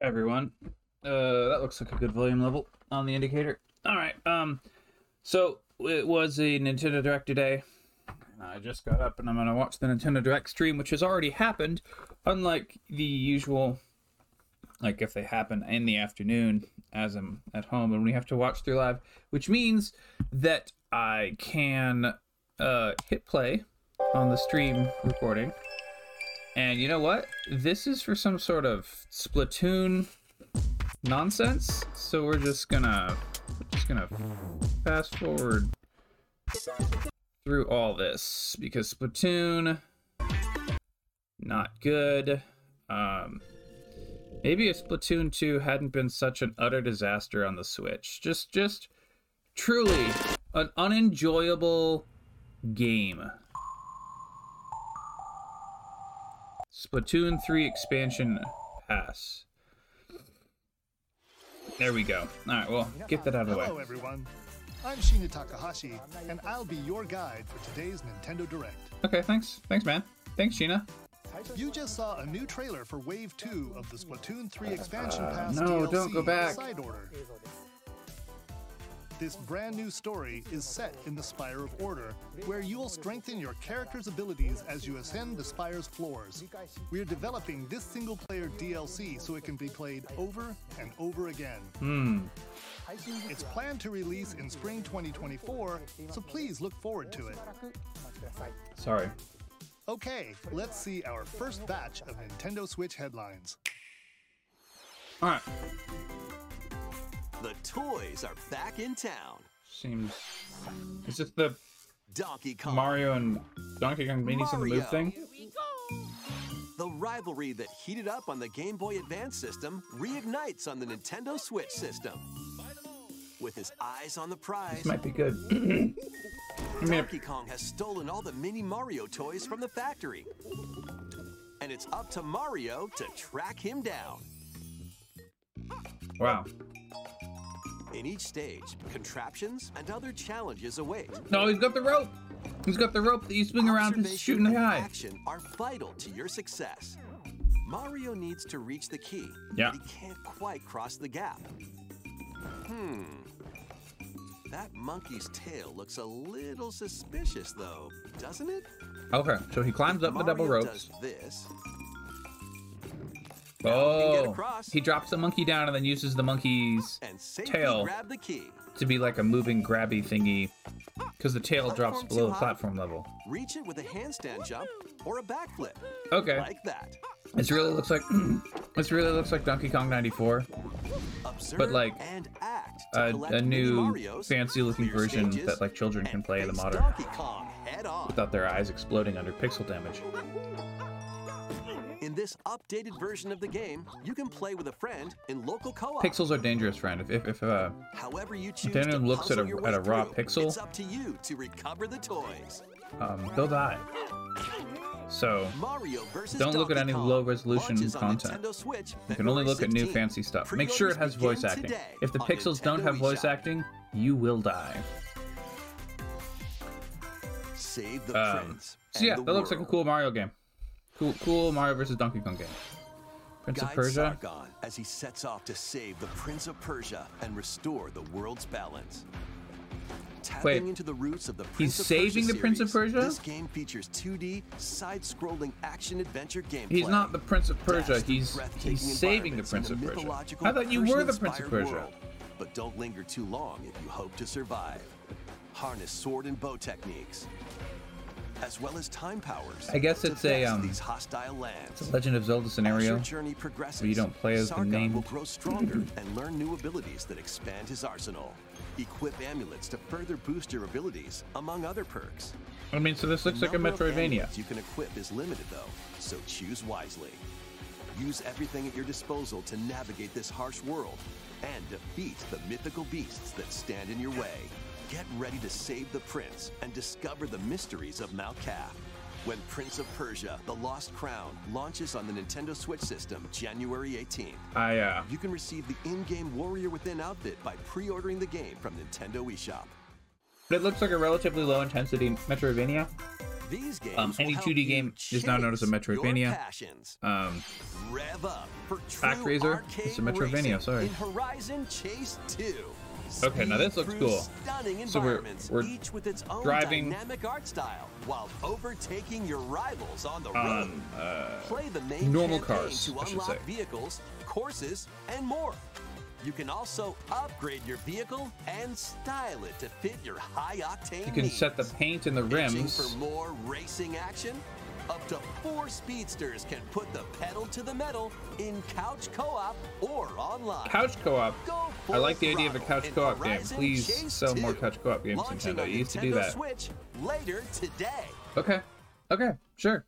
everyone. Uh, that looks like a good volume level on the indicator. All right. Um, so it was a Nintendo Direct today. I just got up and I'm gonna watch the Nintendo Direct stream, which has already happened. Unlike the usual, like if they happen in the afternoon as I'm at home and we have to watch through live, which means that I can uh, hit play on the stream recording. And you know what? This is for some sort of Splatoon nonsense. So we're just gonna we're just gonna fast forward through all this because Splatoon not good. Um maybe if Splatoon 2 hadn't been such an utter disaster on the Switch. Just just truly an unenjoyable game. Splatoon 3 expansion pass. There we go. All right, well, get that out of the way. Hello, everyone. I'm Shinya Takahashi, and I'll be your guide for today's Nintendo Direct. Okay, thanks. Thanks, man. Thanks, Sheena. You just saw a new trailer for Wave 2 of the Splatoon 3 expansion Uh, pass no, DLC don't go back. Side Order. This brand new story is set in the Spire of Order, where you will strengthen your character's abilities as you ascend the Spire's floors. We are developing this single player DLC so it can be played over and over again. Hmm. It's planned to release in spring 2024, so please look forward to it. Sorry. Okay, let's see our first batch of Nintendo Switch headlines. All right. The toys are back in town. Seems. Is this the Donkey Kong. Mario and Donkey Kong minis on the move thing? The rivalry that heated up on the Game Boy Advance system reignites on the Nintendo Switch system. With his eyes on the prize, This might be good. I mean, Donkey Kong has stolen all the mini Mario toys from the factory. And it's up to Mario to track him down. wow. In each stage, contraptions and other challenges await. No, he's got the rope. He's got the rope that you swing around and Observation shoot in the eye. Action are vital to your success. Mario needs to reach the key, Yeah. but he can't quite cross the gap. Hmm. That monkey's tail looks a little suspicious, though, doesn't it? Okay, so he climbs up the double Mario ropes. Does this. Oh, he drops the monkey down and then uses the monkey's Tail. grab the key. to be like a moving grabby thingy, because the tail drops below the platform level. Reach it with a handstand jump or a backflip. Okay, Like that. this really looks like this really looks like Donkey Kong '94, Observe like, and act a, a new fancy-looking version stages, that like children can play in the modern Kong head on. without their eyes exploding under pixel damage. In this updated version of the game, you can play with a friend in local co-op. Pixels are dangerous, friend. If if, if uh, However you choose looks at a- at a raw through, pixel. It's up to you to recover the toys. um, they'll die. So Don't look at any low-resolution launches on content. Switch you can only look at new fancy stuff. Make sure it has voice acting. If the pixels don't Nintendo have voice eShop. acting, you will die. Save the Um, so yeah, that looks like a cool Mario game. Cool, cool Mario versus Donkey Kong game. Prince of Persia. Sargon as he sets off to save the Prince of Persia and restore the world's balance. Tapping Wait, into the roots of the he's of saving Persia the Prince of Persia? This game features 2D side-scrolling action-adventure gameplay. He's not the Prince of Persia. He's he's saving the Prince of Persia. I thought you were the Prince of Persia. world. But don't linger too long if you hope to survive. Harness sword and bow techniques, as well as time powers. I guess it's a, um, these hostile lands. It's a Legend of Zelda As scenario. your journey progresses, you don't play as the Sargon named- will grow stronger and learn new abilities that expand his arsenal. Equip amulets to further boost your abilities, among other perks. I mean, so this looks The like a Metroidvania. You can equip is limited though, so choose wisely. Use everything at your disposal to navigate this harsh world and defeat the mythical beasts that stand in your way. Get ready to save the prince and discover the mysteries of Mount Qaf. When Prince of Persia: The Lost Crown launches on the Nintendo Switch system January 18th, I uh, you can receive the in-game Warrior Within outfit by pre-ordering the game from Nintendo eShop. but it looks like a relatively low intensity Metroidvania. These games Um, any 2D game is now known as a Metroidvania. Um, Rev up for true arcade It's a Metrovania, racing sorry. In Horizon Chase 2. Okay, now this looks cool. Stunning So we're- we're each with its own driving- dynamic art style, while overtaking your rivals on the road. Um, uh, Play the main normal cars, to unlock say. vehicles, courses, and more. You can also upgrade your vehicle and style it to fit your high octane you can needs. set the paint and the Itching rims. for more racing action? Up to four speedsters can put the pedal to the metal in couch co-op or online. Couch co-op. I like the idea of a couch co-op game. Please Chase sell more couch co-op games, Nintendo. You used to do that. Switch later today. Okay. Okay. Sure.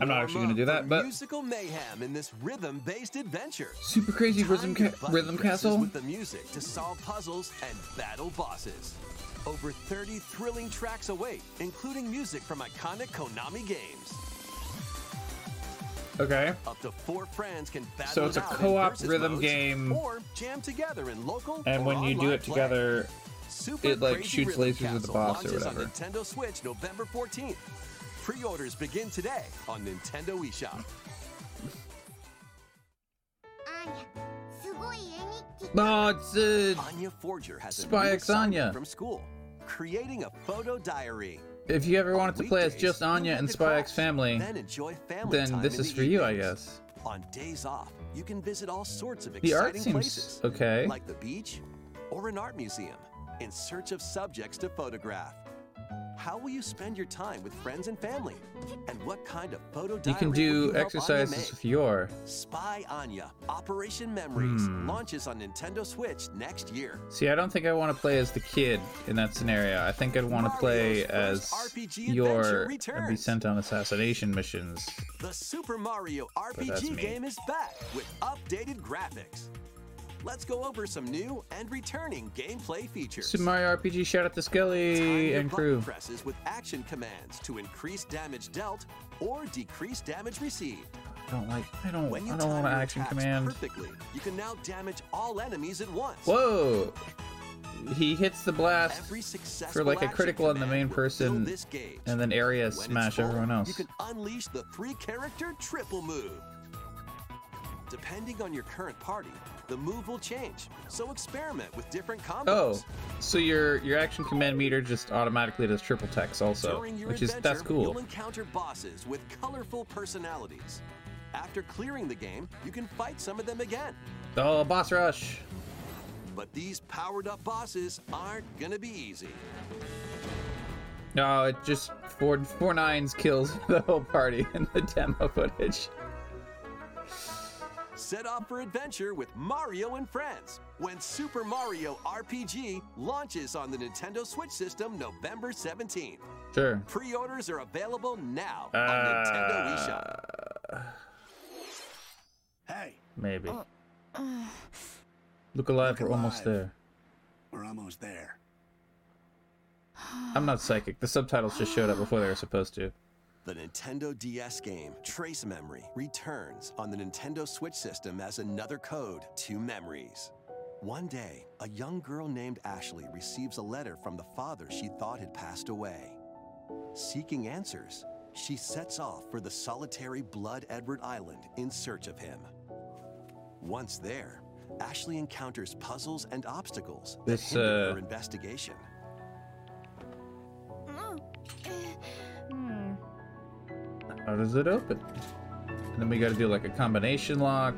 I'm not actually gonna do that, but musical mayhem in this rhythm-based adventure. super crazy Time rhythm ca- rhythm castle. with the music to solve puzzles and battle bosses. Over 30 thrilling tracks await, including music from iconic Konami games. Okay. Up to four friends can battle So it's a co-op rhythm modes, game. or jam together in local And when you do it play. together, Super it, like, shoots lasers at the boss or whatever. Nintendo Switch November 14th. Pre-orders begin today on Nintendo eShop. It's uh, Anya Forger has Spy X Anya from school, creating a photo diary. If you ever wanted to play as just Anya and Spy X Family, then, family then this is for you, I guess. On days off, you can visit all sorts of the art seems, places, okay, like the beach or an art museum, in search of subjects to photograph. How will you spend your time with friends and family? And what kind of photo You can do you exercises with your. Spy Anya Operation Memories Hmm. launches on Nintendo Switch next year. See, I don't think I want to play as the kid in that scenario. I think I'd want to play as RPG your adventure and be sent on assassination missions. The Super Mario RPG game is back with updated graphics. Let's go over some new and returning gameplay features. Super Mario RPG shout out to Skelly and crew. presses with action commands to increase damage dealt or decrease damage received. I don't like. I don't. When you I don't want an action command. perfectly, you can now damage all enemies at once. Whoa! He hits the blast for like a critical on the main person, and then area smash full, everyone else. You can unleash the three-character triple move. Depending on your current party, the move will change. So experiment with different combos. Oh, so your your action command meter just automatically does triple text also, which is that's cool. You'll encounter bosses with colorful personalities. After clearing the game, you can fight some of them again. Oh, boss rush! But these powered-up bosses aren't gonna be easy. No, it just four four nines kills the whole party in the demo footage. Set off for adventure with Mario and Friends when Super Mario RPG launches on the Nintendo Switch system November 17th. Sure. Pre-orders are available now Uh, on Nintendo eShop. Hey, Maybe. Look alive, Look we're almost there. we're almost there. I'm not psychic. The subtitles just showed up before they were supposed to. The Nintendo DS game Trace Memory returns on the Nintendo Switch system as another code to memories. One day, a young girl named Ashley receives a letter from the father she thought had passed away. Seeking answers, she sets off for the solitary Blood Edward Island in search of him. Once there, Ashley encounters puzzles and obstacles that hinder uh, her investigation. How does it open? And then we gotta do like a combination lock.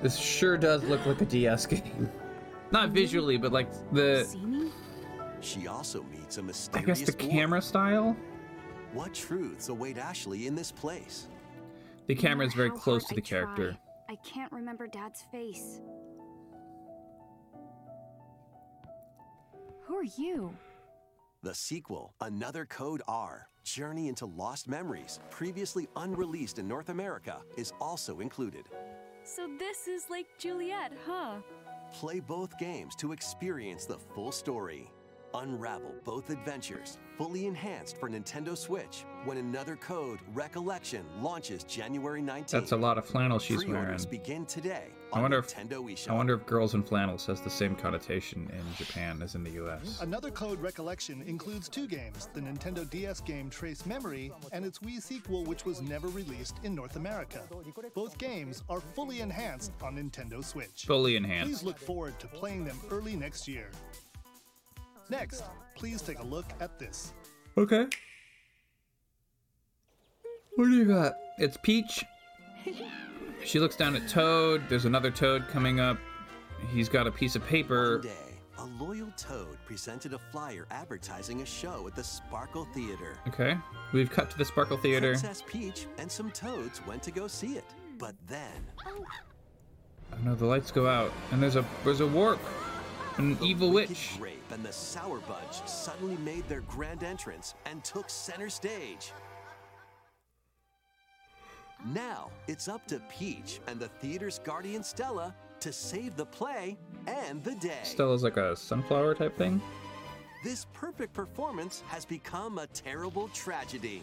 This sure does look like a DS game. Not visually, but like the She also meets a mysterious I guess the dwarf. camera style. What truths await Ashley in this place? The camera is very close to the I try, character. I can't remember Dad's face. Who are you? The sequel, Another Code R Journey into Lost Memories, previously unreleased in North America, is also included. So this is like Juliet, huh? Play both games to experience the full story. Unravel both adventures, fully enhanced for Nintendo Switch, when another code, Recollection, launches January 19th. That's a lot of flannel she's wearing. Pre-orders begin today I wonder if I wonder if girls in flannels has the same connotation in Japan as in the U.S. Another code recollection includes two games the Nintendo DS game Trace Memory and its Wii sequel, which was never released in North America. Both games are fully enhanced on Nintendo Switch. Fully enhanced. Please look forward to playing them early next year. Next, please take a look at this. Okay. What do you got? It's Peach. She looks down at Toad. There's another Toad coming up. He's got a piece of paper. One day, a loyal toad presented a flyer advertising a show at the Sparkle Theater. Okay. We've cut to the Sparkle Theater. Princess Peach and some toads went to go see it. But then, Oh no, the lights go out, and there's a there's a warp, an the evil witch. Grape and the Sour suddenly made their grand entrance and took center stage. Now, it's up to Peach and the theater's guardian Stella to save the play and the day. Stella's like a sunflower type thing. This perfect performance has become a terrible tragedy.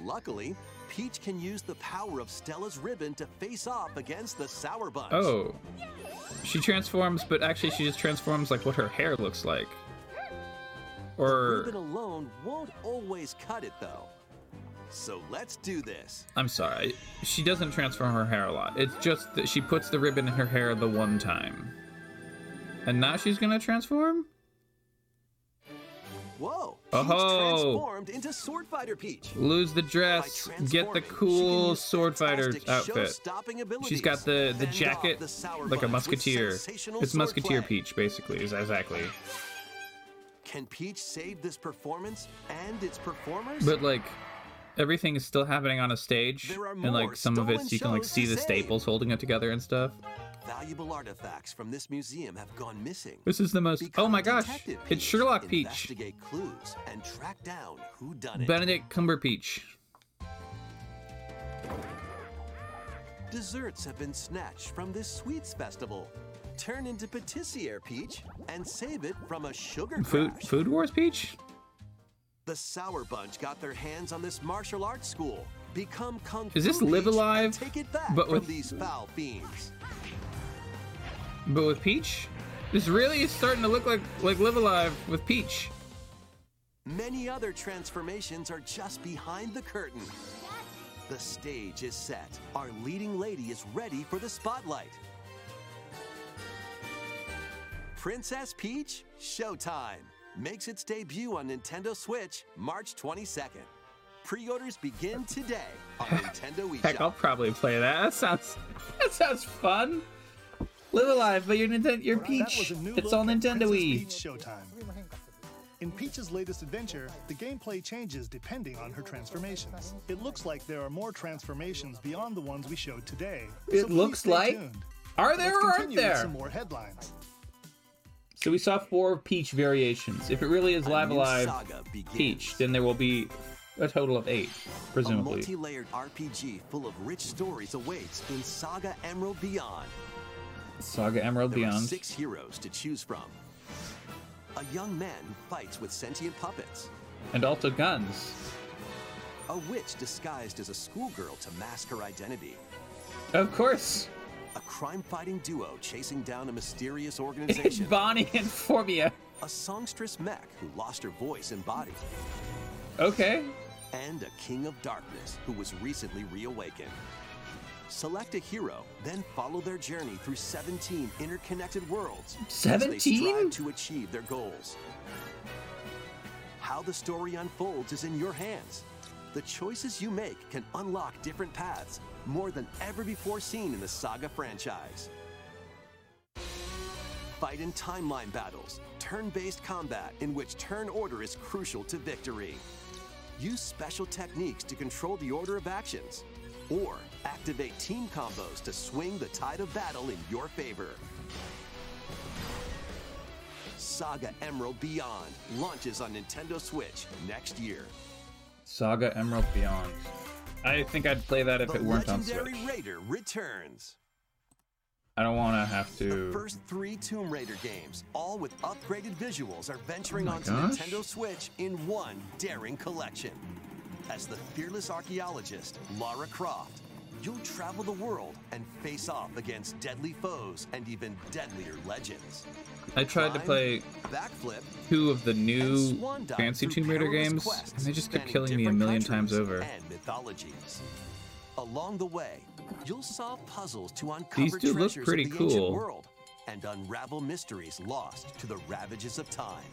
Luckily, Peach can use the power of Stella's ribbon to face off against the Sour Bunch. Oh. She transforms, but actually she just transforms like what her hair looks like. The Or ribbon alone won't always cut it, though. So let's do this. I'm sorry, she doesn't transform her hair a lot. It's just that she puts the ribbon in her hair the one time. And now she's gonna transform? Whoa! Oh-ho. transformed into Sword Fighter Peach. Lose the dress, get the transforming, she can cool sword fighter outfit. She's got the the jacket the like a musketeer. It's musketeer play. Peach, basically. Is exactly. Can Peach save this performance and its performers? But like everything is still happening on a stage, and like some of it you can like see the staples holding it together and stuff. Valuable artifacts from this museum have gone missing. This is the most. Oh Become oh my gosh! detective It's Sherlock Peach, Investigate clues and track down who done it. Benedict Cumberpeach. Desserts have been snatched from this sweets festival. Turn into patissier Peach and save it from a sugar Food crash. Food Wars Peach. The Sour Bunch got their hands on this martial arts school. Become Kung Is this Live A Live, Take it back but with- these foul fiends. But with Peach, this really is starting to look like like Live A Live with Peach. Many other transformations are just behind the curtain. The stage is set. Our leading lady is ready for the spotlight. Princess Peach Showtime makes its debut on Nintendo Switch March 22nd. Pre-orders begin today on Nintendo Heck, I'll probably play that. That sounds that sounds fun. Live A Live, but you're Nintendo, you're Peach. was a new It's all Nintendo Princess y. Peach Showtime. In Peach's latest adventure, the gameplay changes depending on her transformations. It looks like there are more transformations beyond the ones we showed today. It so please looks like- tuned. Are there Let's or aren't there? some more headlines. So we saw four Peach variations. If it really is Live A Live. Peach, then there will be a total of eight, presumably. A multi-layered RPG full of rich stories awaits in Saga Emerald Beyond. Saga Emerald There are Beyond. six heroes to choose from. A young man who fights with sentient puppets. And also guns. A witch disguised as a schoolgirl to mask her identity. Of course. A crime-fighting duo chasing down a mysterious organization. Bonnie and Formia. a songstress mech who lost her voice and body. Okay. And a king of darkness who was recently reawakened. Select a hero, then follow their journey through 17 interconnected worlds. As they 17? strive to achieve their goals. How the story unfolds is in your hands. The choices you make can unlock different paths, more than ever before seen in the Saga franchise. Fight in timeline battles, turn based combat in which turn order is crucial to victory. Use special techniques to control the order of actions, or activate team combos to swing the tide of battle in your favor. Saga Emerald Beyond launches on Nintendo Switch next year. Saga Emerald Beyond. I think I'd play that if The it weren't on legendary Switch. Raider returns. I don't want to have The to. first three Tomb Raider games, all with upgraded visuals, are venturing Oh onto gosh. Nintendo Switch in one daring collection. As the fearless archaeologist, Lara Croft, you'll travel the world and face off against deadly foes and even deadlier legends. I tried to play two of the new fancy Tomb Raider games, and they just kept killing me a million times over. Along the way, you'll solve puzzles to uncover These do look pretty of the ancient cool. world and unravel mysteries lost to the ravages of time.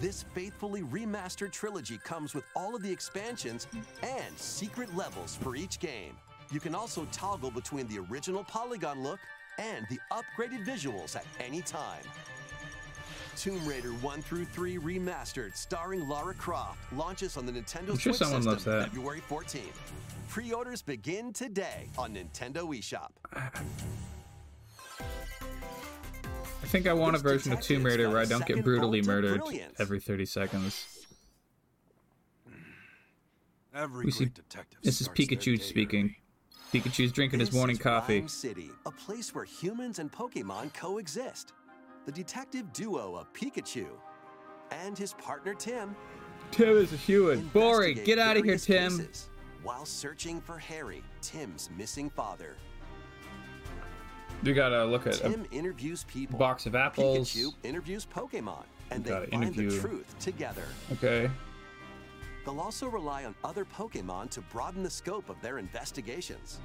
This faithfully remastered trilogy comes with all of the expansions and secret levels for each game. You can also toggle between the original polygon look and the upgraded visuals at any time. Tomb Raider 1 through 3 Remastered, starring Lara Croft, launches on the Nintendo I'm sure Switch someone system loves that. February 14th. Pre-orders begin today on Nintendo eShop. I think I want a version of Tomb detective's Raider where I don't get brutally murdered brilliance. every 30 seconds. Every We see- detective This is Pikachu speaking. early. Pikachu's drinking his morning coffee. City, a place where humans and Pokemon coexist. The detective duo of Pikachu and his partner Tim Tim is a human. Boring. Get out of here, Tim. cases while searching for Harry, Tim's missing father. You gotta look at a Tim interviews people. box of apples. Pikachu interviews Pokemon, and they find the truth together. Okay. They'll also rely on other Pokemon to broaden the scope of their investigations.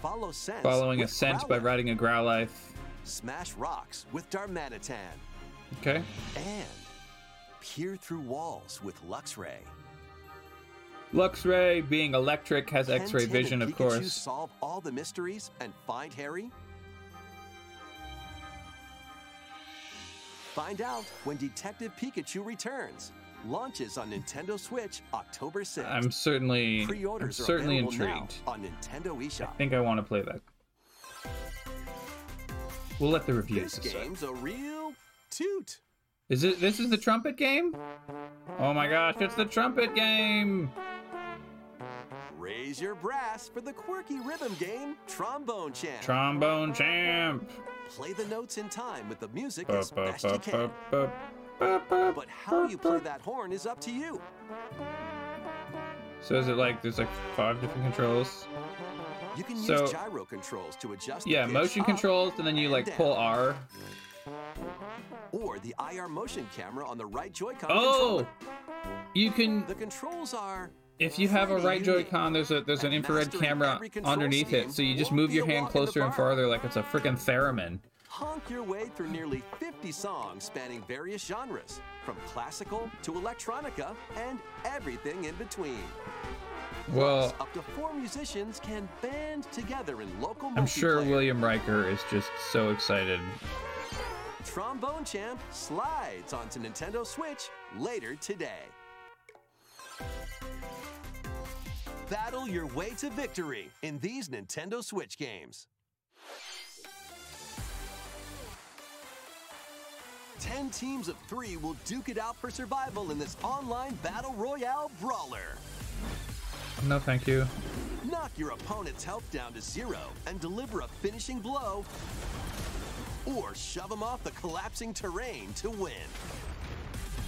Follow Sense Following a scent by riding a Growlithe. Smash Rocks with Darmanitan. Okay. And peer through walls with Luxray. Luxray, being electric, has X-ray vision, and of Pikachu course. solve all the mysteries and find Harry? Find out when Detective Pikachu returns. Launches on Nintendo Switch October 6th. I'm certainly, I'm Pre-orders certainly intrigued. on Nintendo eShop. I think I want to play that. We'll let the reviews This decide. game's a real toot. Is it? This is the trumpet game? Oh my gosh! It's the trumpet game. Raise your brass for the quirky rhythm game Trombone Champ. Trombone champ. Play the notes in time with the music as best you can. But how you play that horn is up to you. So is it like there's like five different controls? You can So- use gyro controls to adjust Yeah, motion up controls, and then you like down. pull R. or the IR motion camera on the right Joy-Con Oh, controller. you can The controls are if you have a right. Joy-Con, there's a there's an infrared camera underneath it, so you just move your hand walk in the closer and farther like it's a freaking theremin. honk your way through nearly 50 songs spanning various genres, from classical to electronica and everything in between. Well, Up to four musicians can band together in local I'm sure. William Riker is just so excited. Trombone Champ slides onto Nintendo Switch later today. Battle your way to victory in these Nintendo Switch games. 10 teams of three will duke it out for survival in this online battle royale brawler. No, thank you. Knock your opponent's health down to zero and deliver a finishing blow. Or shove them off the collapsing terrain to win.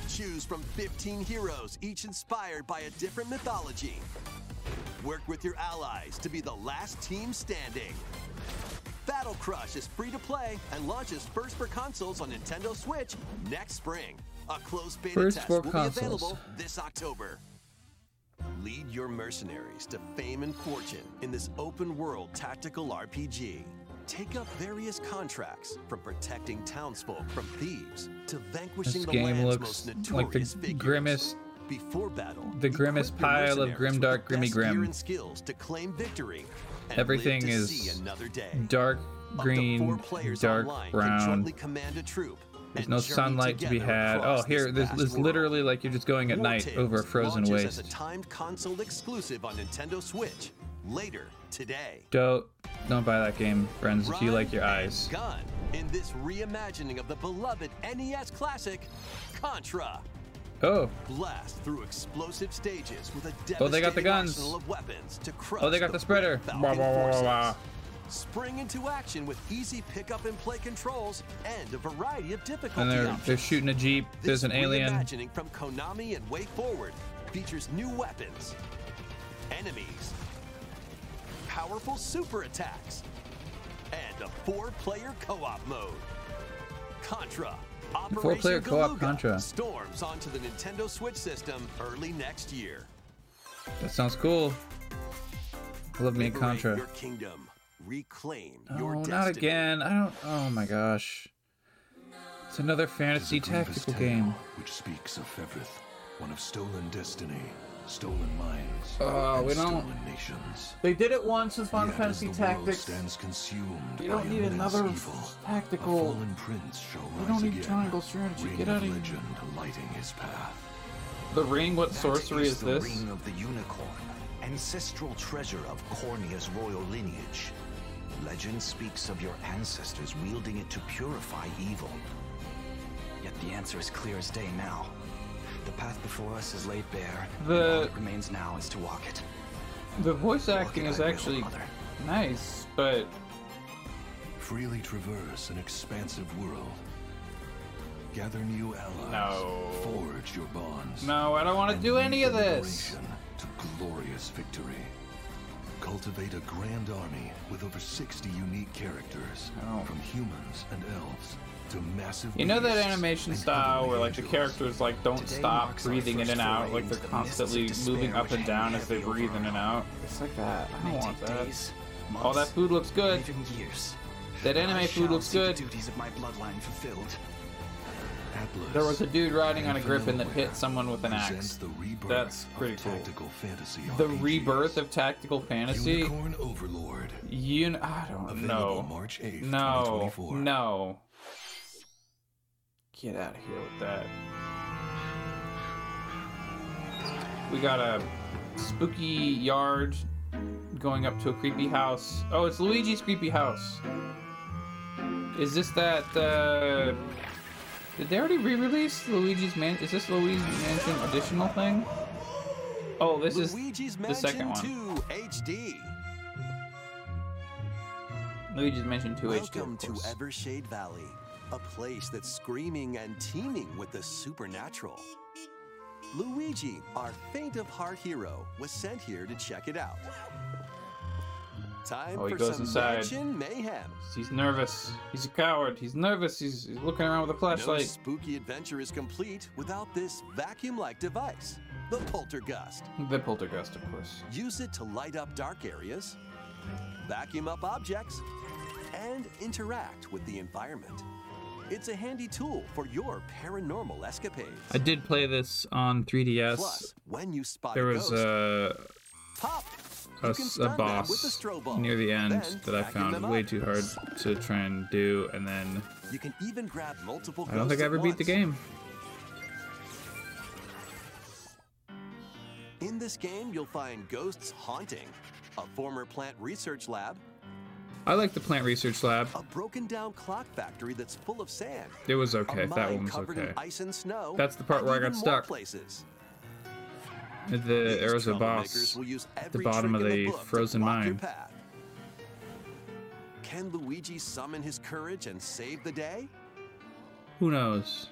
Choose from 15 heroes, each inspired by a different mythology. Work with your allies to be the last team standing. Battle Crush is free to play and launches first for consoles on Nintendo Switch next spring. A closed beta First test will consoles. be available this October. Lead your mercenaries to fame and fortune in this open world tactical RPG. Take up various contracts from protecting townsfolk from thieves to vanquishing This the game land's looks most like the notorious figures. grimmest- Before battle, the grimmest pile of grimdark Grimmy Grim. and skills to claim victory. Everything is see another day. Dark green, dark online can brown. jointly command a troop There's no sunlight to be had. Oh, here, this this, literally like you're just going at War night Tales over a frozen waste. as a timed console exclusive on Nintendo Switch later today. Don't don't buy that game, friends. If you like your eyes. Gun in this reimagining of the beloved NES classic Contra. Oh, Blast through explosive stages with a Oh, they got the guns. arsenal of weapons to crush oh, they got the Red spreader. Falcon Wah, wah, wah, wah, forces. wah. Spring into action with easy pick up and play controls and a variety of difficulty And they're options. they're shooting a jeep. There's This an alien. reimagining from Konami and Way Forward features new weapons, enemies, powerful super attacks, and a four-player co-op mode. Contra. Operation Four-player co-op Galuga Contra. storms onto the Nintendo Switch system early next year. That sounds cool. I love me Contra. your kingdom. Reclaim oh, your Oh, destiny. not again. I don't. Oh my gosh. It's another fantasy grievous tactical game. Which speaks of Fevrith, one of stolen destiny, stolen minds, Oh, and we don't- stolen nations. They did it once with Final Yet as Fantasy the Tactics. stands consumed You don't need another evil, tactical- A fallen prince shall You rise don't need again, triangle strategy. ring Get out of here. legend lighting his path. The ring. What That sorcery is the this? ring of the unicorn, ancestral treasure of Cornia's royal lineage. Legend speaks of your ancestors wielding it to purify evil. Yet the answer is clear as day now. The path before us is laid bare, The- all that remains now is to walk it. The voice acting is I will, actually nice, but Freely traverse an expansive world. Gather new allies. No. Forge your bonds. no, I don't want to do any of this. To glorious victory. Cultivate a grand army with over 60 unique characters, Oh. from humans and elves to massive. You know that animation style where like the characters like don't Today stop breathing in and out, like they're into the constantly moving up and down as they breathe in and out. It's like that. I don't May want that. days, Oh, that food looks good. Years. That anime food looks see the good. duties of my bloodline fulfilled. Atlus There was a dude riding on a griffin that hit someone with an axe. That's pretty cool. Tactical fantasy The RPGs. rebirth of tactical fantasy. Unicorn Overlord. You, I don't Available know. March 8th, No, no. Get out of here with that. We got a spooky yard going up to a creepy house. Oh, it's Luigi's creepy house. Is this that? Uh, did they already re-release Luigi's Man? Is this Luigi's Mansion additional thing? Oh, this is Luigi's the second one. 2 HD. Luigi's Mansion 2 HD. Welcome to. Evershade Valley, a place that's screaming and teeming with the supernatural. Luigi, our faint of heart hero, was sent here to check it out. Time Oh, he for goes some inside. mayhem. He's nervous. He's a coward. He's nervous. He's, he's looking around with a flashlight. No flashlight. spooky adventure is complete without this vacuum-like device, the Poltergust. The poltergeist, of course. Use it to light up dark areas, vacuum up objects, and interact with the environment. It's a handy tool for your paranormal escapades. I did play this on 3DS. Plus, when you spot there a was ghost, a, pop. A, You can s- a boss the near the end then that I found way too hard to try and do, and then You can even grab multiple. I don't think I ever beat the game. In this game, you'll find ghosts haunting, a former plant research lab, I like the plant research lab. a broken down clock factory that's full of sand. It was okay. That one was covered okay. in ice and snow. That's the part where I got stuck. Places. The, These there was a troublemakers boss will use at the bottom of in the frozen mine. Can Luigi summon his courage and save the day? Who knows?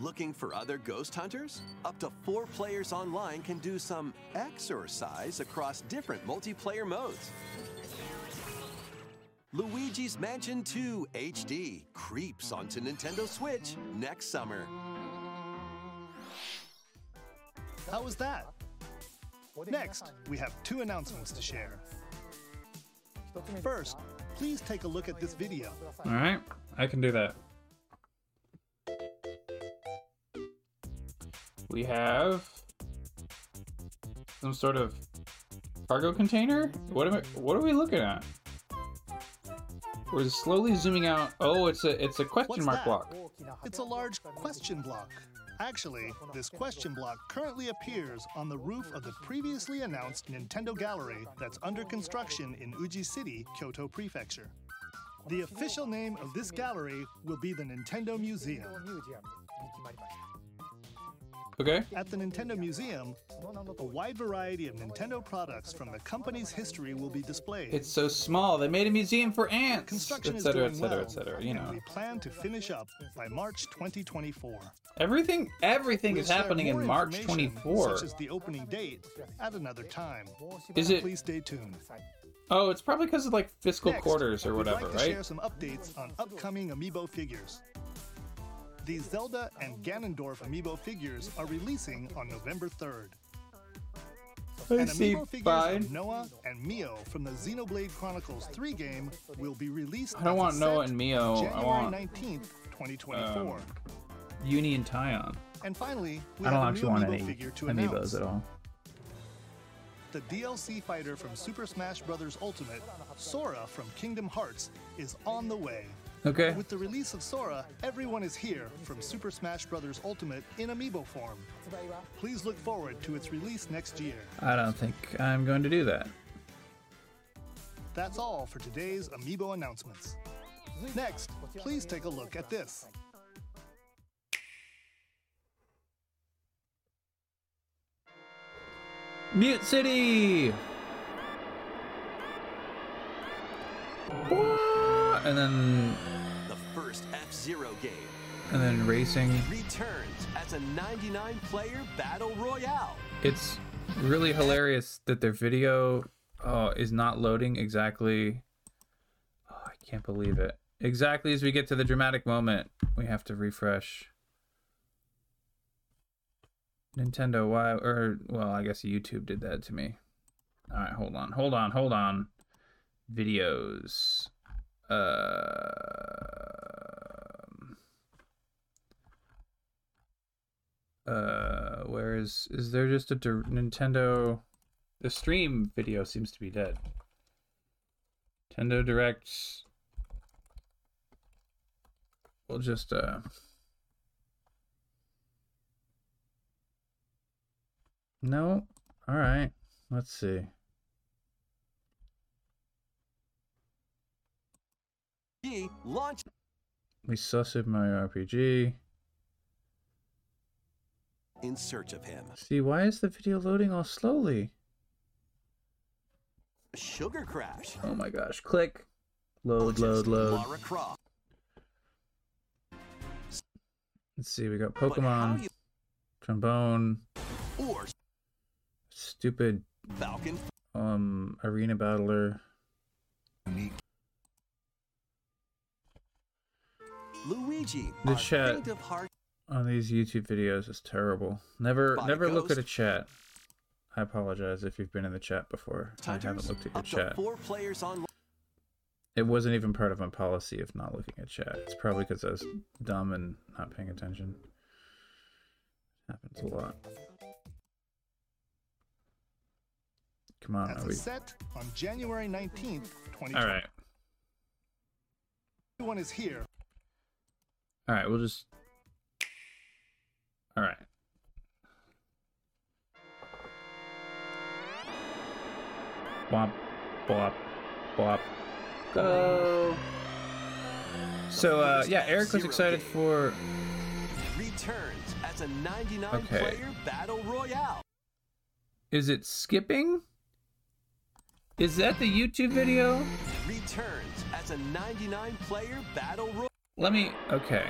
Looking for other ghost hunters? Up to four players online can do some exercise across different multiplayer modes. Luigi's Mansion 2 HD creeps onto Nintendo Switch next summer. How was that? Next, we have two announcements to share. First, please take a look at this video. All right, I can do that. We have some sort of cargo container. What am I? What are we looking at? We're slowly zooming out. Oh, it's a it's a question What's mark that? block. It's a large question block. Actually, this question block currently appears on the roof of the previously announced Nintendo Gallery that's under construction in Uji City, Kyoto Prefecture. The official name of this gallery will be the Nintendo Museum. Okay. At the Nintendo Museum, a wide variety of Nintendo products from the company's history will be displayed. It's so small. They made a museum for ants, Construction etc., is doing etc., well, etc. You know, we plan to finish up by March 2024. everything everything We'll is happening in March information, 24. Such as the opening date at another time. Is it? Please stay tuned. Oh, it's probably because of like fiscal Next, quarters or whatever, like right? share some updates on upcoming amiibo figures. The Zelda and Ganondorf amiibo figures are releasing on November 3rd. I And see. amiibo figures Fine. of Noah and Mio from the Xenoblade Chronicles 3 game will be released I don't want Noah and Mio. I want 19th, 2024. um, Uni and Tyon. and finally, we I don't have a actually new want amiibo any figure to amiibos announce. at all. The DLC fighter from Super Smash Bros. Ultimate, Sora from Kingdom Hearts, is on the way. Okay. With the release of Sora, everyone is here from Super Smash Bros. Ultimate in amiibo form. Please look forward to its release next year. I don't think I'm going to do that. That's all for today's amiibo announcements. Next, please take a look at this. Mute City. Wah! And then The first F-Zero game and then racing. returns as a 99-player battle royale. It's really hilarious that their video oh, is not loading exactly. Oh, I can't believe it. Exactly as we get to the dramatic moment, we have to refresh. Nintendo, why? Or, well, I guess YouTube did that to me. All right, hold on, hold on, hold on. Videos. Um uh, where is is there just a Nintendo? The stream video seems to be dead. Nintendo Direct. We'll just uh. No. All right. Let's see. He launched We saw Super Mario RPG. in search of him. See, why is the video loading all slowly? Sugar Crash. Oh my gosh. Click. Load, load, load. Let's see, we got Pokemon, you Trombone, or stupid Falcon um arena battler. Unique Luigi. The chat. of heart on these YouTube videos is terrible. Never By never look at a chat. I apologize if you've been in the chat before. I haven't Hunters. looked at your chat. four players on It wasn't even part of my policy of not looking at chat. It's probably because I was dumb and not paying attention. It happens a lot. Come on, As are we? set on January 19th, 2020. All right, Everyone is here. All right. We'll just. All right. Bop, bop, bop. Go. So uh, yeah, Eric was excited for returns as a 99 Okay. player battle royale. Is it skipping? Is that the YouTube video? Returns as a 99 player battle royale. Let me. Okay.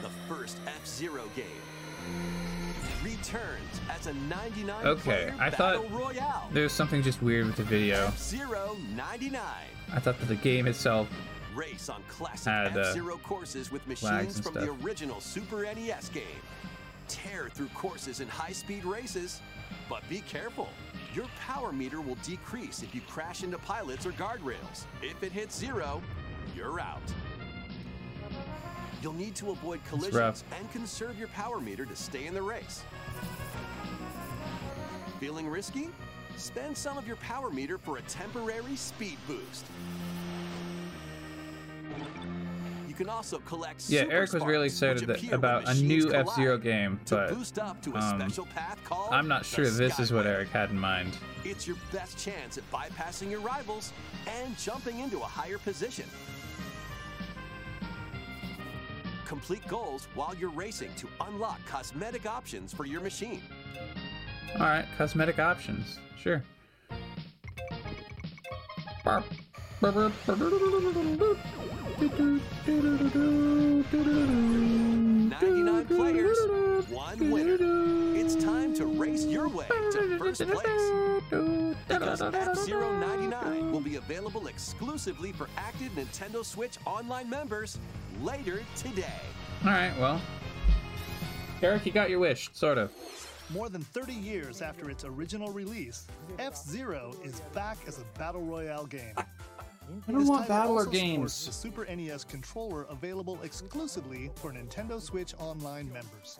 The first F-Zero game. Returns as a 99 Okay, I thought- royale. There's something just weird with the video. F-Zero 99. I thought that the game itself. Race on classic Had, uh, F-Zero courses with machines from the original Super NES game. Tear through courses in high-speed races, but be careful. Your power meter will decrease if you crash into pilots or guardrails. If it hits zero, you're out. You'll need to avoid collisions and conserve your power meter to stay in the race. Feeling risky? Spend some of your power meter for a temporary speed boost. Can also collect Yeah, super Eric was really excited that, about a new F-Zero game, to but boost up to a um, special path called I'm not sure this is what Eric had in mind. It's your best chance at bypassing your rivals and jumping into a higher position. complete goals while you're racing to unlock cosmetic options for your machine. All right, cosmetic options. Sure. 99 players, one winner. It's time to race your way to first place. Because F-Zero 99 will be available exclusively for active Nintendo Switch Online members later today. All right, well, Eric, you got your wish, sort of. More than 30 years after its original release, F Zero is back as a battle royale game. I don't This want title battler also supports games. The Super NES controller available exclusively for Nintendo Switch Online members.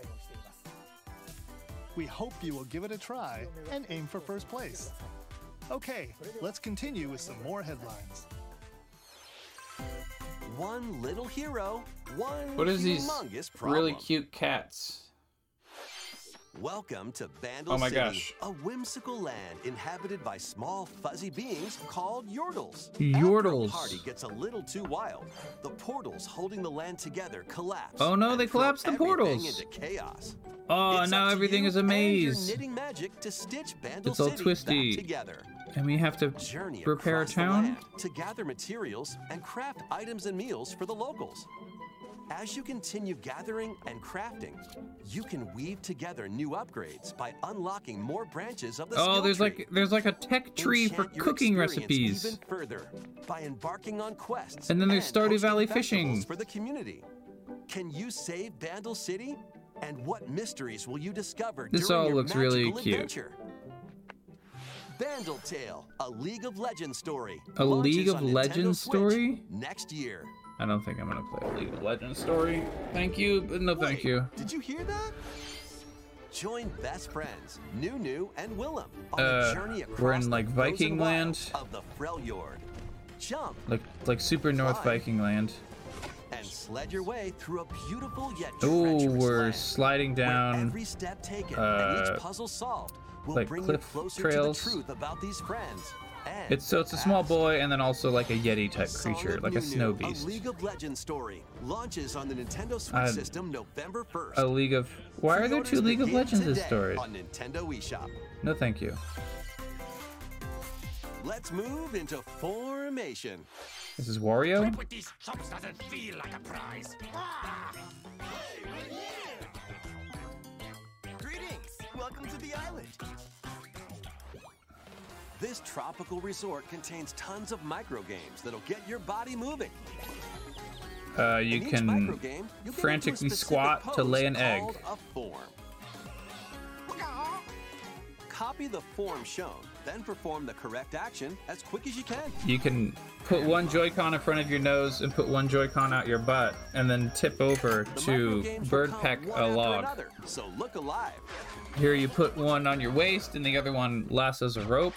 We hope you will give it a try and aim for first place. Okay, let's continue with some more headlines. One little hero, one What is these humongous problem. really cute cats? Welcome to Bandle Oh my City, gosh. a whimsical land inhabited by small fuzzy beings called Yordles. Yordles. After a party gets a little too wild, the portals holding the land together collapse. Oh no, they throw collapsed the portals. Into chaos. Oh, It's now everything is a maze. knitting magic to stitch Bandle It's all City twisty. And we have to Journey repair a town? to gather materials and craft items and meals for the locals. As you continue gathering and crafting, you can weave together new upgrades by unlocking more branches of the Oh, there's tree. like there's like a tech tree for Enchant your cooking recipes. Even further by embarking on quests. And then there's Stardew hosting Valley fishing. for the community. Can you save Bandle City? And what mysteries will you discover This during all your looks really cute. adventure? Bandle Tale, a League of Legends story. A League of Legends Switch story? Next year. I don't think I'm gonna play a League of Legends story. Thank you, but no thank you. Did you hear that? Join best friends Nunu and Willump on Uh, a journey across we're in, the like, Viking land? of the Freljord. Jump Like like Super North Fly. Viking Land. and sled your way through a beautiful yet Ooh, treacherous we're land, sliding where down. every step taken and uh, each puzzle solved will like bring cliff you closer trails. to the truth about these friends. And It's so it's a small boy and then also like a Yeti type creature, of like a snow beast. A League of Legends story launches on the Nintendo Switch Uh, system November 1st. A League of Why are there two League of Legends stories? On Nintendo eShop. No thank you. Let's move into formation. This is Wario? with these chumps doesn't feel like a prize. Greetings! Welcome to the island. This tropical resort contains tons of micro games that'll get your body moving. Uh you can micro game, you'll get into a frantically squat to lay an egg. Copy the form shown, then perform the correct action as quick as you can. You can put one Joy-Con in front of your nose and put one Joy-Con out your butt, and then tip over The to bird peck a log. another, so look alive. Here you put one on your waist, and the other one lassos a rope.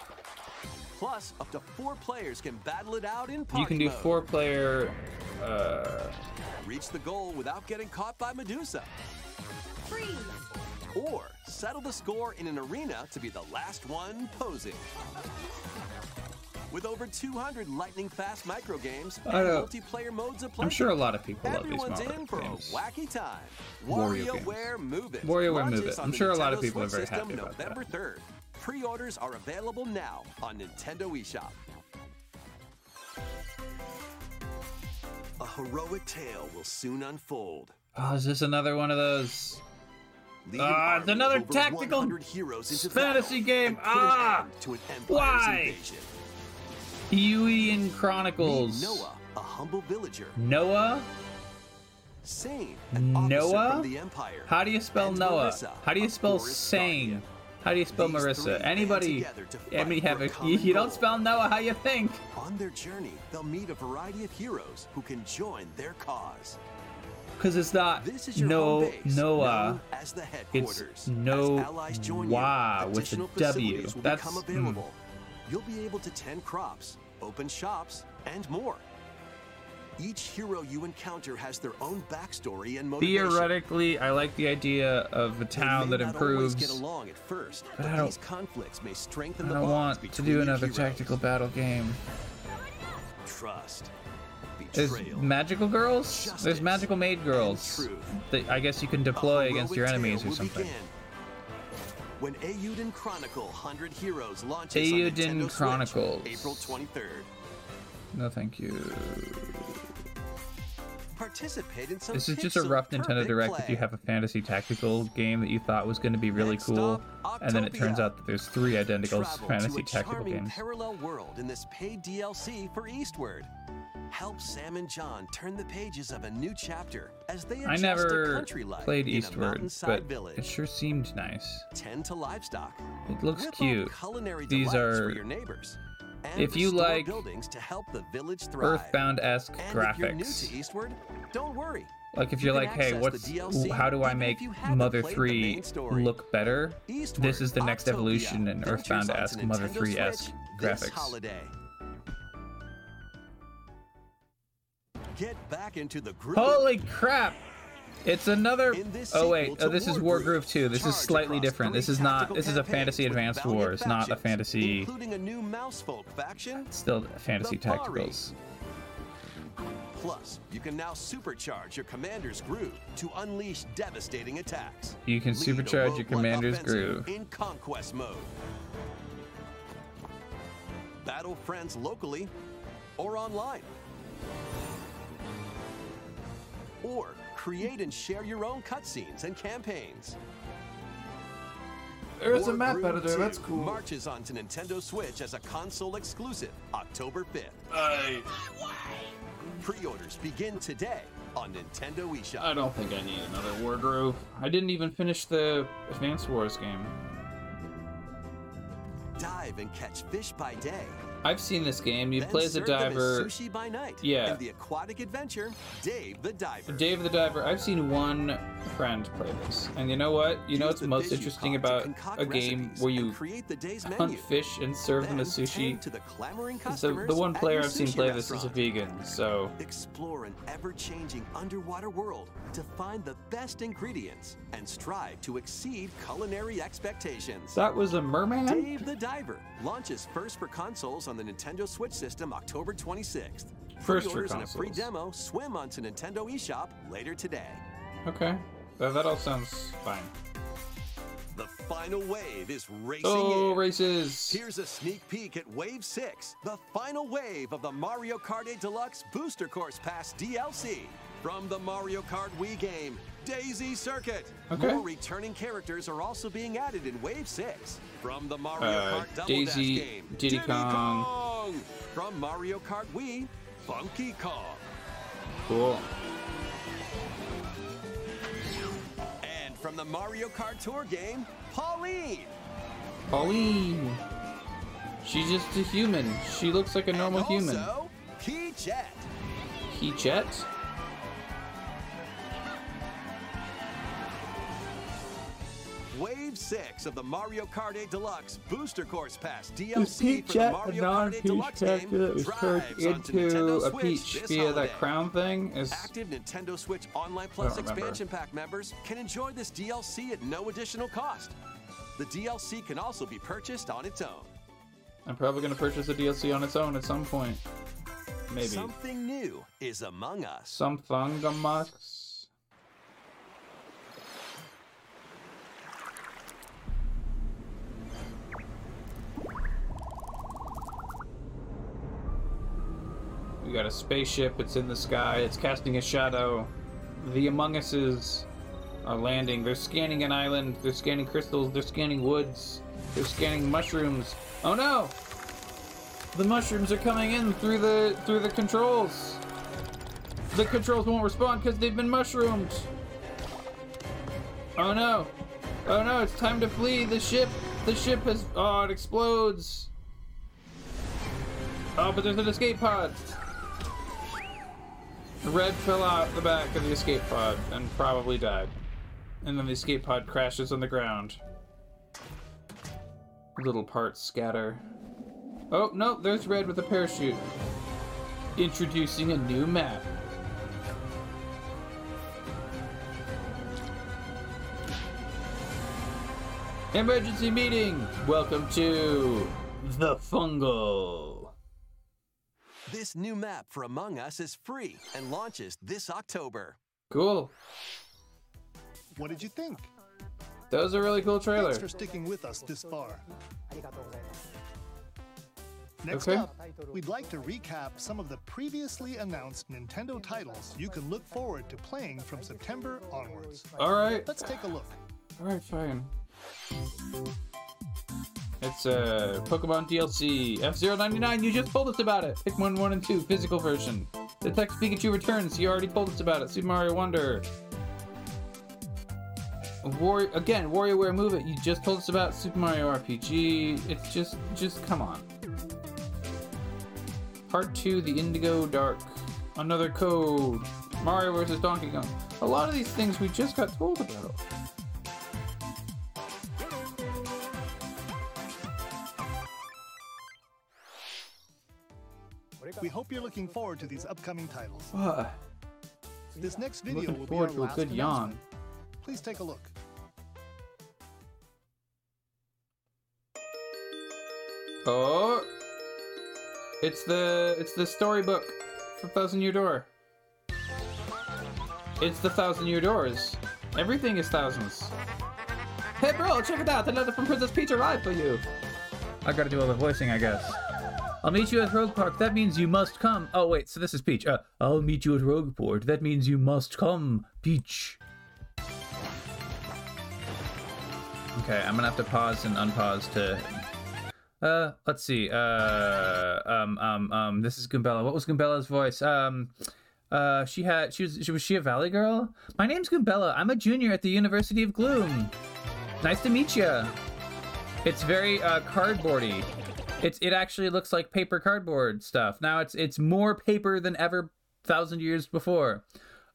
Plus, up to four players can battle it out in party You can do four player. Uh... Reach the goal without getting caught by Medusa. Freeze. Or settle the score in an arena to be the last one posing. With over 200 lightning fast micro games and multiplayer modes of play, I'm sure a lot of people love these in for games. a wacky time. WarioWare Wario Move It. WarioWare Move It. I'm sure a lot of people are very happy about November that. 3rd. Pre orders are available now on Nintendo eShop. A heroic tale will soon unfold. Oh, is this another one of those? Ah, it's another tactical fantasy game. Ah, an why? Huey Chronicles. Meet Noah, a humble villager. Noah. Sane, Noah. How do you spell Noah? Marissa, How do you spell Sane? How do you spell These Marissa? Anybody? I mean, have a you, you don't spell Noah how you think. On their journey, they'll meet a variety of heroes who can join their cause. Because it's not This is your no Noah. as the headquarters. It's no as join wah you, with a W. That's- mm. available. You'll be able to tend crops, open shops, and more. Each hero you encounter has their own backstory and motivation. Theoretically, I like the idea of a town that improves. get along at first, but I don't- these conflicts may strengthen I don't bonds want to do another heroes. tactical battle game. Trust. There's magical girls. There's magical maid girls. That I guess you can deploy against your enemies or something. begin When Chronicle 100 Heroes launches on Nintendo Switch, April 23rd. No, thank you. Participate in some This is just a rough Nintendo Direct if you have a fantasy tactical game that you thought was going to be really Next cool, and then it turns out that there's three identical Travel fantasy to a tactical games. parallel world in this paid DLC for Eastward. Help Sam and John turn the pages of a new chapter as they I adjust to never country life played in a Eastward, but village. it sure seemed nice. Tend to livestock. It looks up cute. These are- your neighbors. If you like buildings to help the village thrive. Earthbound-esque and If you're new graphics. to Eastward, don't worry. Like if You you're like, hey, what's DLC how do I make Mother 3 look better? Eastward, This is the next Octopia, evolution in Earthbound-esque Mother 3-esque graphics. holiday. Get back into the groove. Holy crap! It's another. Oh wait, oh this is Wargroove 2. This is slightly different. This is not. This is a Fantasy Advanced Wars, not a fantasy. Including a new Mousefolk faction. Still fantasy tacticals. Plus, you can now supercharge your commander's groove to unleash devastating attacks. You can supercharge your commander's groove. in conquest mode. Battle friends locally or online. Or create and share your own cutscenes and campaigns. There's a War map editor. 2 That's cool. Marches onto Nintendo Switch as a console exclusive October 5th. I Pre-orders begin today on Nintendo eShop. I don't think I need another Wargroove. I didn't even finish the Advanced Wars game. Dive and catch fish by day. I've seen this game. You then play as a diver. sushi by night. Yeah. And the aquatic adventure, Dave the Diver. Dave the Diver. I've seen one friend play this, and you know what? You know what's most interesting about a game where you create the day's hunt fish and serve them as sushi? to the clamoring So the one player I've seen play this is a vegan, so Explore an ever-changing underwater world to find the best ingredients and strive to exceed culinary expectations. that was a merman. Dave the Diver launches first for consoles on the Nintendo Switch system October 26th. First for Pre-orders and a free demo swim onto Nintendo eShop later today. Okay, that, that all sounds fine. The final wave is racing Oh, in. races! Here's a sneak peek at Wave 6, the final wave of the Mario Kart 8 Deluxe Booster Course Pass DLC. From the Mario Kart Wii game, Daisy Circuit. Okay. More returning characters are also being added in Wave 6. From the Mario Uh, Kart Double Daisy, Dash game, Diddy Kong. Kong. From Mario Kart Wii, Funky Kong. Cool. The Mario Kart Tour game, Pauline. Pauline. She's just a human. She looks like a normal and human. Also, Key Jet. He 6 of the Mario Kart 8 Deluxe Booster Course Pass DLC for the Mario Kart 8 non-Peach Deluxe game that was turned drives into a Peach via holiday. that crown thing? Is Active Nintendo Switch Online Plus expansion pack members can enjoy this DLC at no additional cost. The DLC can also be purchased on its own. I'm probably gonna purchase the DLC on its own at some point. Maybe. Something new is among us. Some Thungamus. We got a spaceship, it's in the sky, it's casting a shadow. The Among Uses are landing. They're scanning an island, they're scanning crystals, they're scanning woods, they're scanning mushrooms. Oh no! The mushrooms are coming in through the through the controls. The controls won't respond because they've been mushroomed. Oh no! Oh no! It's time to flee. The ship. The ship has. Oh, it explodes. Oh, but there's an escape pod. Red fell out the back of the escape pod and probably died. And then the escape pod crashes on the ground. Little parts scatter. Oh, no, there's Red with a parachute. Introducing a new map. Emergency meeting! Welcome to the Fungle. This new map for Among Us is free and launches this October. Cool. What did you think? That was a really cool trailer. Thanks for sticking with us this far. Next Okay. up, we'd like to recap some of the previously announced Nintendo titles you can look forward to playing from September onwards. All right. Let's take a look. All right, fine. It's uh, Pokemon DLC F099. You just told us about it. Pikmin 1 and 2 physical version. Detective Pikachu returns. You already told us about it. Super Mario Wonder. War again, WarioWare Move It. You just told us about Super Mario RPG. It's just, just come on. Part 2, The Indigo Dark. Another code. Mario vs. Donkey Kong. A lot of these things we just got told about. We hope you're looking forward to these upcoming titles. What? This next video Looking will be forward our to a good yawn. Please take a look. Oh, it's the it's the storybook for Thousand Year Door. It's the Thousand Year Doors. Everything is thousands. Hey bro, check it out! The letter from Princess Peach arrived for you. I gotta do all the voicing, I guess. I'll meet you at Rogueport. That means you must come. Oh wait, so this is Peach. Uh, I'll meet you at Rogueport. That means you must come, Peach. Okay, I'm gonna have to pause and unpause to uh, let's see. Uh, um, um, um. This is Goombella. What was Goombella's voice? Um, uh, she had. She was. She was she a Valley girl? My name's Goombella. I'm a junior at the University of Goom. Nice to meet you. It's very uh cardboardy. It's it actually looks like paper cardboard stuff. Now it's it's more paper than ever thousand years before.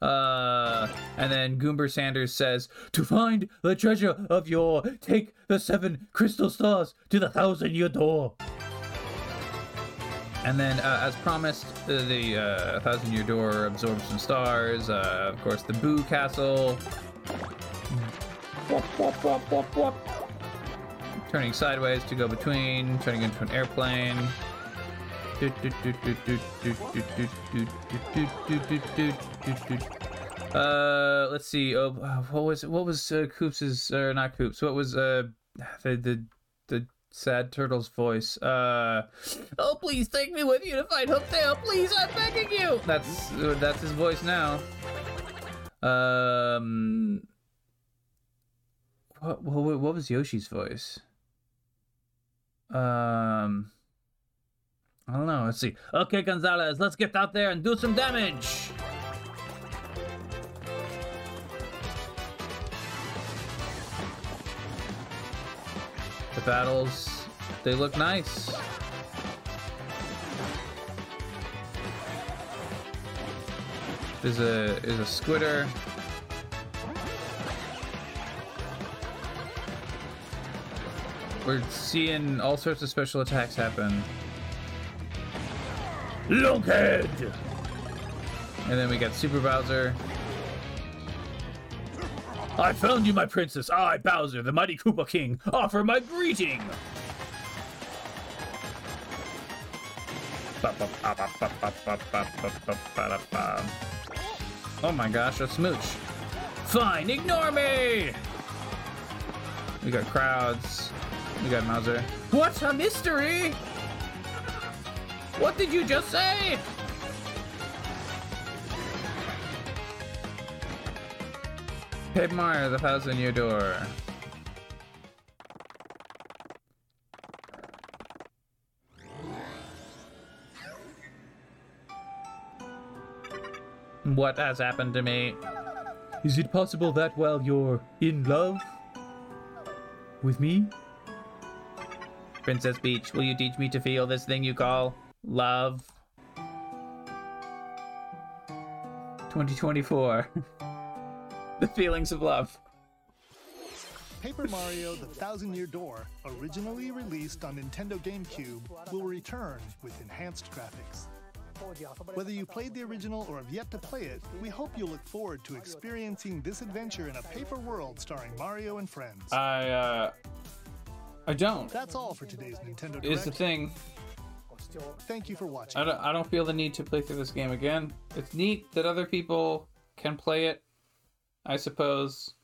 Uh, and then Goomber Sanders says, "To find the treasure of yore, take the seven crystal stars to the thousand year door." And then, uh, as promised, the uh, thousand year door absorbs some stars. Uh, of course, the Boo Castle. Turning sideways to go between, turning into an airplane. Uh, let's see. Oh, what was what was uh, Koops's or not Coops? What was uh the the the sad turtle's voice? Uh, oh please take me with you to find Hooktail. Please, I'm begging you. That's uh, that's his voice now. Um, what what what was Yoshi's voice? Um. I don't know. Let's see. Okay, Gonzales, let's get out there and do some damage. The battles, they look nice. There's a is a squitter. We're seeing all sorts of special attacks happen. Lunkhead! And then we got Super Bowser. I found you, my princess. I, Bowser, the mighty Koopa King, offer my greeting. Oh my gosh, a smooch. Fine, ignore me! We got crowds. We got Mauser. What's a mystery? What did you just say? Paper Mario, the thousand year door. What has happened to me? Is it possible that while you're in love with me? Princess Peach, will you teach me to feel this thing you call love? 2024. the feelings of love. Paper Mario The Thousand Year Door, originally released on Nintendo GameCube, will return with enhanced graphics. Whether you played the original or have yet to play it, we hope you look forward to experiencing this adventure in a paper world starring Mario and friends. I, uh. I don't. That's all for today's Nintendo Direct. Is the thing. Thank you for watching. I don't, I don't feel the need to play through this game again. It's neat that other people can play it, I suppose.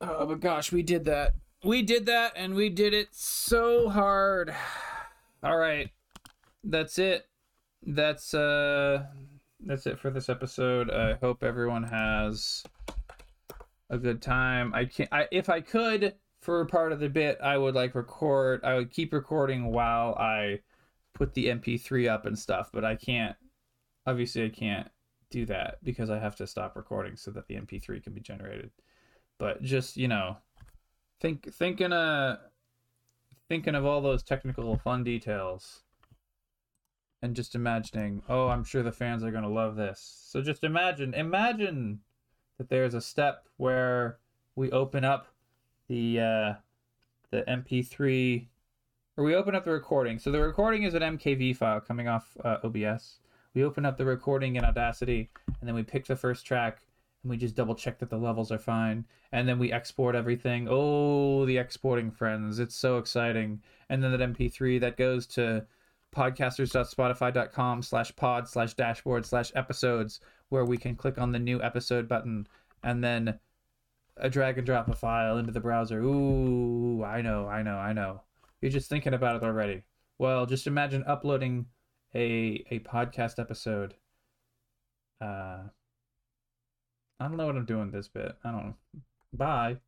Oh, but gosh, we did that. We did that, and we did it so hard. All right, that's it. That's uh, that's it for this episode. I hope everyone has a good time. I can I if I could for part of the bit, I would like record. I would keep recording while I put the MP3 up and stuff, but I can't. Obviously, I can't do that because I have to stop recording so that the MP3 can be generated. But just you know, think thinking uh thinking of all those technical fun details and just imagining, oh, I'm sure the fans are gonna love this. So just imagine, imagine that there's a step where we open up the uh, the MP3 or we open up the recording. So the recording is an MKV file coming off uh, OBS. We open up the recording in Audacity and then we pick the first track and we just double check that the levels are fine and then we export everything. Oh, the exporting friends. It's so exciting. And then that MP3 that goes to podcasters.spotify.com slash pod slash dashboard slash episodes where we can click on the new episode button and then a drag and drop a file into the browser. Ooh, I know, I know, I know. You're just thinking about it already. Well, just imagine uploading a a podcast episode. Uh I don't know what I'm doing this bit. I don't. Bye.